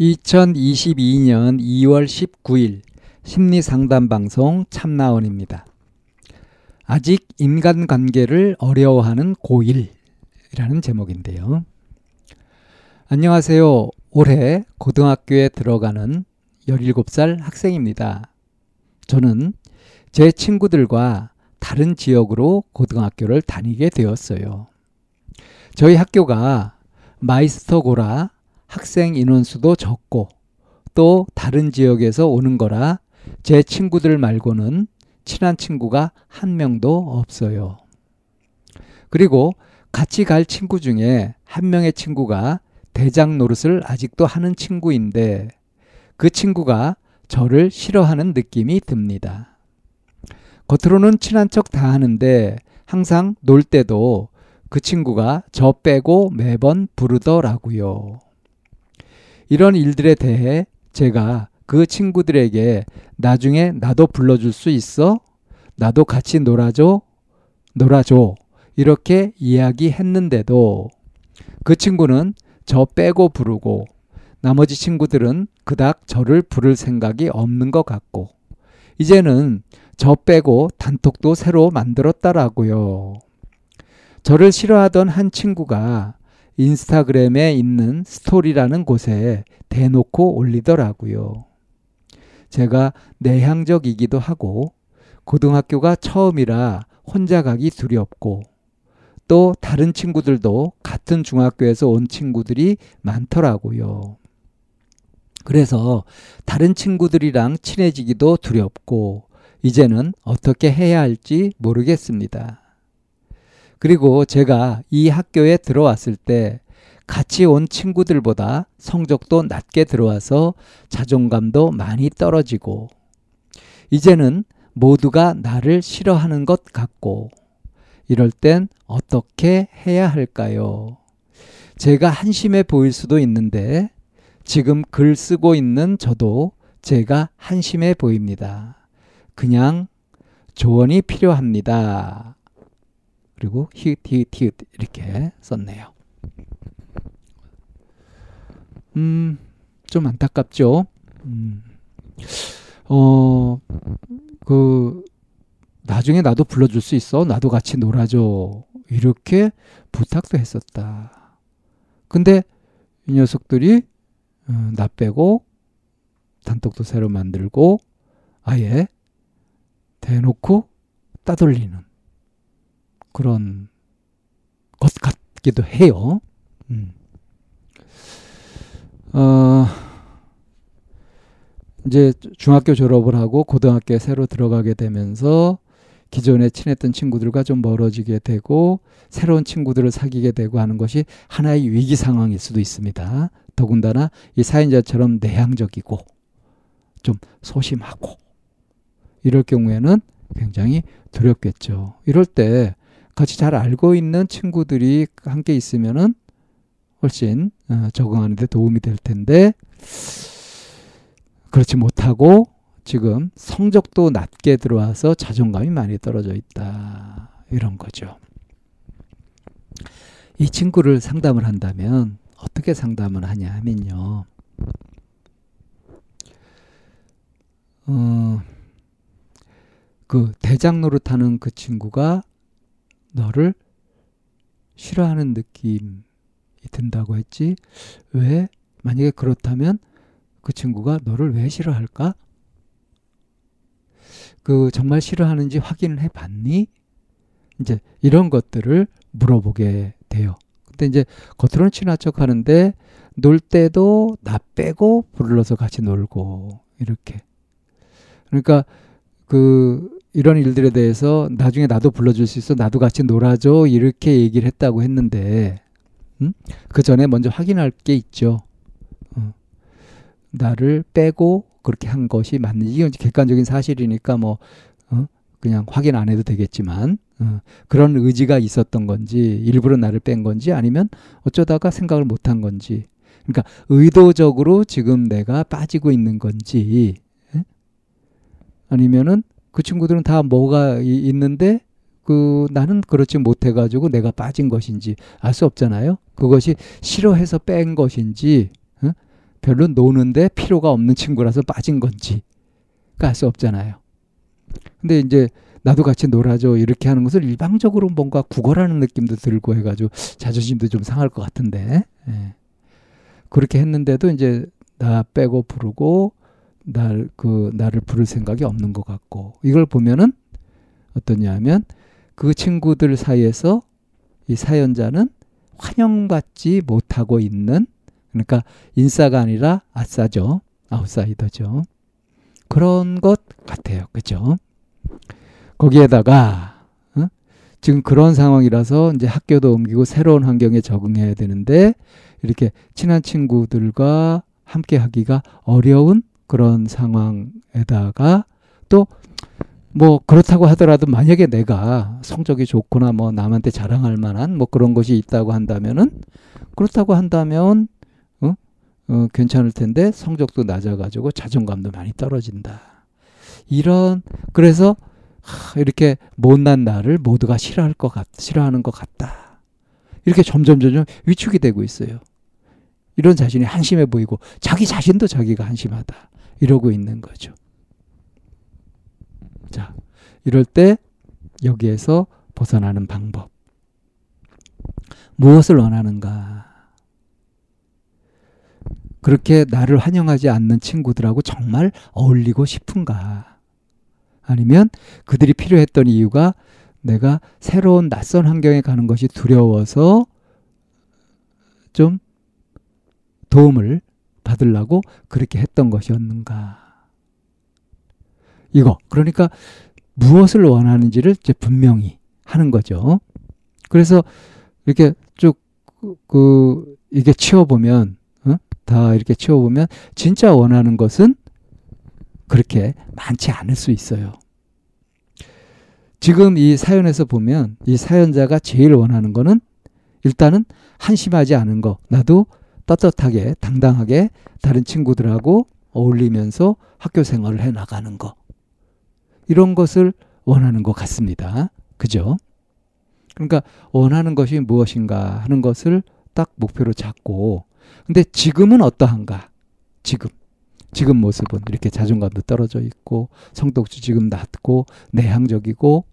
2022년 2월 19일 심리 상담 방송 참나원입니다. 아직 인간관계를 어려워하는 고1이라는 제목인데요. 안녕하세요. 올해 고등학교에 들어가는 17살 학생입니다. 저는 제 친구들과 다른 지역으로 고등학교를 다니게 되었어요. 저희 학교가 마이스터고라 학생 인원수도 적고 또 다른 지역에서 오는 거라 제 친구들 말고는 친한 친구가 한 명도 없어요. 그리고 같이 갈 친구 중에 한 명의 친구가 대장 노릇을 아직도 하는 친구인데 그 친구가 저를 싫어하는 느낌이 듭니다. 겉으로는 친한 척 다 하는데 항상 놀 때도 그 친구가 저 빼고 매번 부르더라고요. 이런 일들에 대해 제가 그 친구들에게 나중에 나도 불러줄 수 있어? 나도 같이 놀아줘? 놀아줘. 이렇게 이야기했는데도 그 친구는 저 빼고 부르고 나머지 친구들은 그닥 저를 부를 생각이 없는 것 같고 이제는 저 빼고 단톡도 새로 만들었다라고요. 저를 싫어하던 한 친구가 인스타그램에 있는 스토리라는 곳에 대놓고 올리더라고요. 제가 내향적이기도 하고 고등학교가 처음이라 혼자 가기 두렵고 또 다른 친구들도 같은 중학교에서 온 친구들이 많더라고요. 그래서 다른 친구들이랑 친해지기도 두렵고 이제는 어떻게 해야 할지 모르겠습니다. 그리고 제가 이 학교에 들어왔을 때 같이 온 친구들보다 성적도 낮게 들어와서 자존감도 많이 떨어지고 이제는 모두가 나를 싫어하는 것 같고 이럴 땐 어떻게 해야 할까요? 제가 한심해 보일 수도 있는데 지금 글 쓰고 있는 저도 제가 한심해 보입니다. 그냥 조언이 필요합니다. 그리고 히읗 히읗 히읗 이렇게 썼네요. 음, 좀 안타깝죠. 음. 어, 그 나중에 나도 불러줄 수 있어. 나도 같이 놀아줘. 이렇게 부탁도 했었다. 근데 이 녀석들이 어, 나 빼고 단톡도 새로 만들고 아예 대놓고 따돌리는 그런 것 같기도 해요. 음. 어, 이제 중학교 졸업을 하고 고등학교에 새로 들어가게 되면서 기존에 친했던 친구들과 좀 멀어지게 되고 새로운 친구들을 사귀게 되고 하는 것이 하나의 위기 상황일 수도 있습니다. 더군다나 이 사연자처럼 내향적이고 좀 소심하고 이럴 경우에는 굉장히 두렵겠죠. 이럴 때 같이 잘 알고 있는 친구들이 함께 있으면은 훨씬 어, 적응하는 데 도움이 될 텐데 그렇지 못하고 지금 성적도 낮게 들어와서 자존감이 많이 떨어져 있다. 이런 거죠. 이 친구를 상담을 한다면 어떻게 상담을 하냐 하면요. 어, 그 대장 노릇하는 그 친구가 너를 싫어하는 느낌이 든다고 했지. 왜? 만약에 그렇다면 그 친구가 너를 왜 싫어할까? 그 정말 싫어하는지 확인을 해 봤니? 이제 이런 것들을 물어보게 돼요. 근데 이제 겉으로는 친한 척 하는데 놀 때도 나 빼고 불러서 같이 놀고 이렇게. 그러니까 그 이런 일들에 대해서 나중에 나도 불러줄 수 있어 나도 같이 놀아줘 이렇게 얘기를 했다고 했는데 음? 그 전에 먼저 확인할 게 있죠. 어. 나를 빼고 그렇게 한 것이 맞는지 이건 객관적인 사실이니까 뭐 어? 그냥 확인 안 해도 되겠지만 어. 그런 의지가 있었던 건지 일부러 나를 뺀 건지 아니면 어쩌다가 생각을 못 한 건지 그러니까 의도적으로 지금 내가 빠지고 있는 건지 에? 아니면은 그 친구들은 다 뭐가 이, 있는데 그 나는 그렇지 못해 가지고 내가 빠진 것인지 알 수 없잖아요. 그것이 싫어해서 뺀 것인지 어? 별로 노는데 필요가 없는 친구라서 빠진 건지 알 수 없잖아요. 근데 이제 나도 같이 놀아줘 이렇게 하는 것을 일방적으로 뭔가 구걸하는 느낌도 들고 해가지고 자존심도 좀 상할 것 같은데 예. 그렇게 했는데도 이제 나 빼고 부르고 날, 그, 나를 부를 생각이 없는 것 같고, 이걸 보면은 어떠냐면, 그 친구들 사이에서 이 사연자는 환영받지 못하고 있는, 그러니까 인싸가 아니라 아싸죠. 아웃사이더죠. 그런 것 같아요. 그죠? 거기에다가, 어? 지금 그런 상황이라서 이제 학교도 옮기고 새로운 환경에 적응해야 되는데, 이렇게 친한 친구들과 함께 하기가 어려운 그런 상황에다가 또 뭐 그렇다고 하더라도 만약에 내가 성적이 좋거나 뭐 남한테 자랑할 만한 뭐 그런 것이 있다고 한다면은 그렇다고 한다면 어? 어 괜찮을 텐데 성적도 낮아가지고 자존감도 많이 떨어진다. 이런 그래서 하, 이렇게 못난 나를 모두가 싫어할 것 같, 싫어하는 것 같다. 이렇게 점점 점점 위축이 되고 있어요. 이런 자신이 한심해 보이고 자기 자신도 자기가 한심하다. 이러고 있는 거죠. 자, 이럴 때 여기에서 벗어나는 방법. 무엇을 원하는가? 그렇게 나를 환영하지 않는 친구들하고 정말 어울리고 싶은가? 아니면 그들이 필요했던 이유가 내가 새로운 낯선 환경에 가는 것이 두려워서 좀 도움을 받으려고 그렇게 했던 것이었는가. 이거. 그러니까 무엇을 원하는지를 이제 분명히 하는 거죠. 그래서 이렇게 쭉, 그, 이게 치워보면, 어? 다 이렇게 치워보면, 진짜 원하는 것은 그렇게 많지 않을 수 있어요. 지금 이 사연에서 보면, 이 사연자가 제일 원하는 거는 일단은 한심하지 않은 거. 나도 떳떳하게 당당하게 다른 친구들하고 어울리면서 학교 생활을 해 나가는 거. 이런 것을 원하는 것 같습니다. 그죠? 그러니까 원하는 것이 무엇인가 하는 것을 딱 목표로 잡고 근데 지금은 어떠한가? 지금. 지금 모습은 이렇게 자존감도 떨어져 있고 성덕도 지금 낮고 내향적이고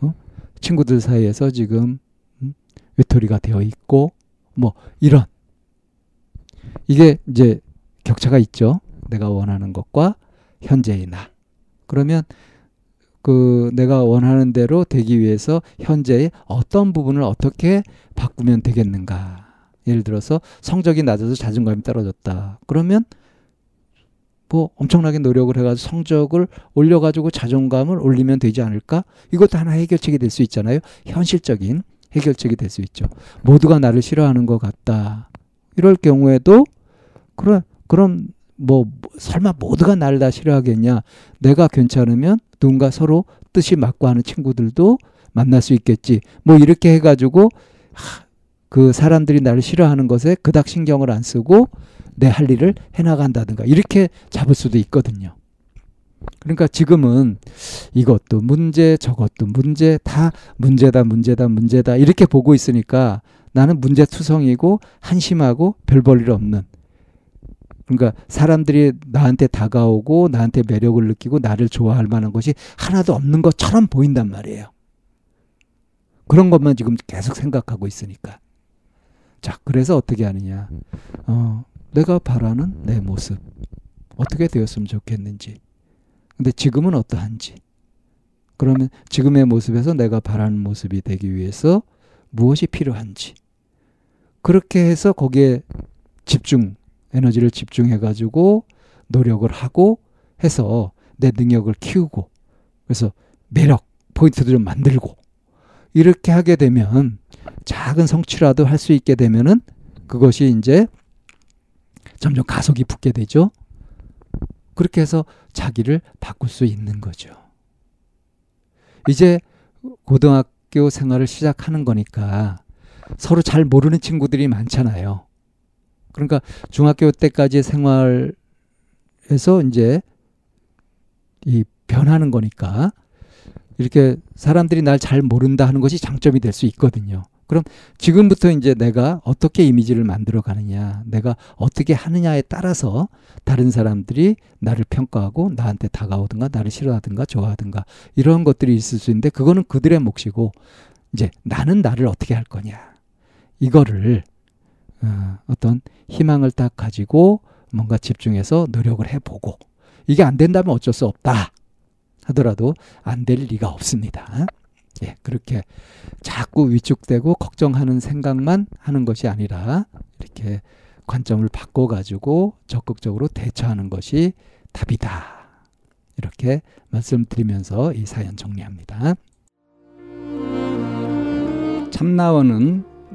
어? 친구들 사이에서 지금 음? 외톨이가 되어 있고 뭐 이런 이게 이제 격차가 있죠. 내가 원하는 것과 현재의 나. 그러면 그 내가 원하는 대로 되기 위해서 현재의 어떤 부분을 어떻게 바꾸면 되겠는가. 예를 들어서 성적이 낮아서 자존감이 떨어졌다. 그러면 뭐 엄청나게 노력을 해가지고 성적을 올려가지고 자존감을 올리면 되지 않을까? 이것도 하나 해결책이 될 수 있잖아요. 현실적인 해결책이 될 수 있죠. 모두가 나를 싫어하는 것 같다. 이럴 경우에도 그래 그럼 뭐 설마 모두가 나를 다 싫어하겠냐? 내가 괜찮으면 누군가 서로 뜻이 맞고 하는 친구들도 만날 수 있겠지. 뭐 이렇게 해가지고 하, 그 사람들이 나를 싫어하는 것에 그닥 신경을 안 쓰고 내 할 일을 해나간다든가 이렇게 잡을 수도 있거든요. 그러니까 지금은 이것도 문제, 저것도 문제, 다 문제다, 문제다, 문제다 이렇게 보고 있으니까 나는 문제투성이고 한심하고 별 볼일 없는 그러니까 사람들이 나한테 다가오고 나한테 매력을 느끼고 나를 좋아할 만한 것이 하나도 없는 것처럼 보인단 말이에요. 그런 것만 지금 계속 생각하고 있으니까. 자, 그래서 어떻게 하느냐. 어, 내가 바라는 내 모습. 어떻게 되었으면 좋겠는지. 근데 지금은 어떠한지. 그러면 지금의 모습에서 내가 바라는 모습이 되기 위해서 무엇이 필요한지. 그렇게 해서 거기에 집중, 에너지를 집중해 가지고 노력을 하고 해서 내 능력을 키우고 그래서 매력 포인트도 좀 만들고 이렇게 하게 되면 작은 성취라도 할 수 있게 되면은 그것이 이제 점점 가속이 붙게 되죠. 그렇게 해서 자기를 바꿀 수 있는 거죠. 이제 고등학교 생활을 시작하는 거니까 서로 잘 모르는 친구들이 많잖아요. 그러니까 중학교 때까지의 생활에서 이제 이 변하는 거니까 이렇게 사람들이 날 잘 모른다 하는 것이 장점이 될 수 있거든요. 그럼 지금부터 이제 내가 어떻게 이미지를 만들어 가느냐, 내가 어떻게 하느냐에 따라서 다른 사람들이 나를 평가하고 나한테 다가오든가 나를 싫어하든가 좋아하든가 이런 것들이 있을 수 있는데 그거는 그들의 몫이고 이제 나는 나를 어떻게 할 거냐. 이거를 어, 어떤 희망을 딱 가지고 뭔가 집중해서 노력을 해보고 이게 안 된다면 어쩔 수 없다 하더라도 안 될 리가 없습니다. 예, 그렇게 자꾸 위축되고 걱정하는 생각만 하는 것이 아니라 이렇게 관점을 바꿔가지고 적극적으로 대처하는 것이 답이다. 이렇게 말씀드리면서 이 사연 정리합니다. 참나원은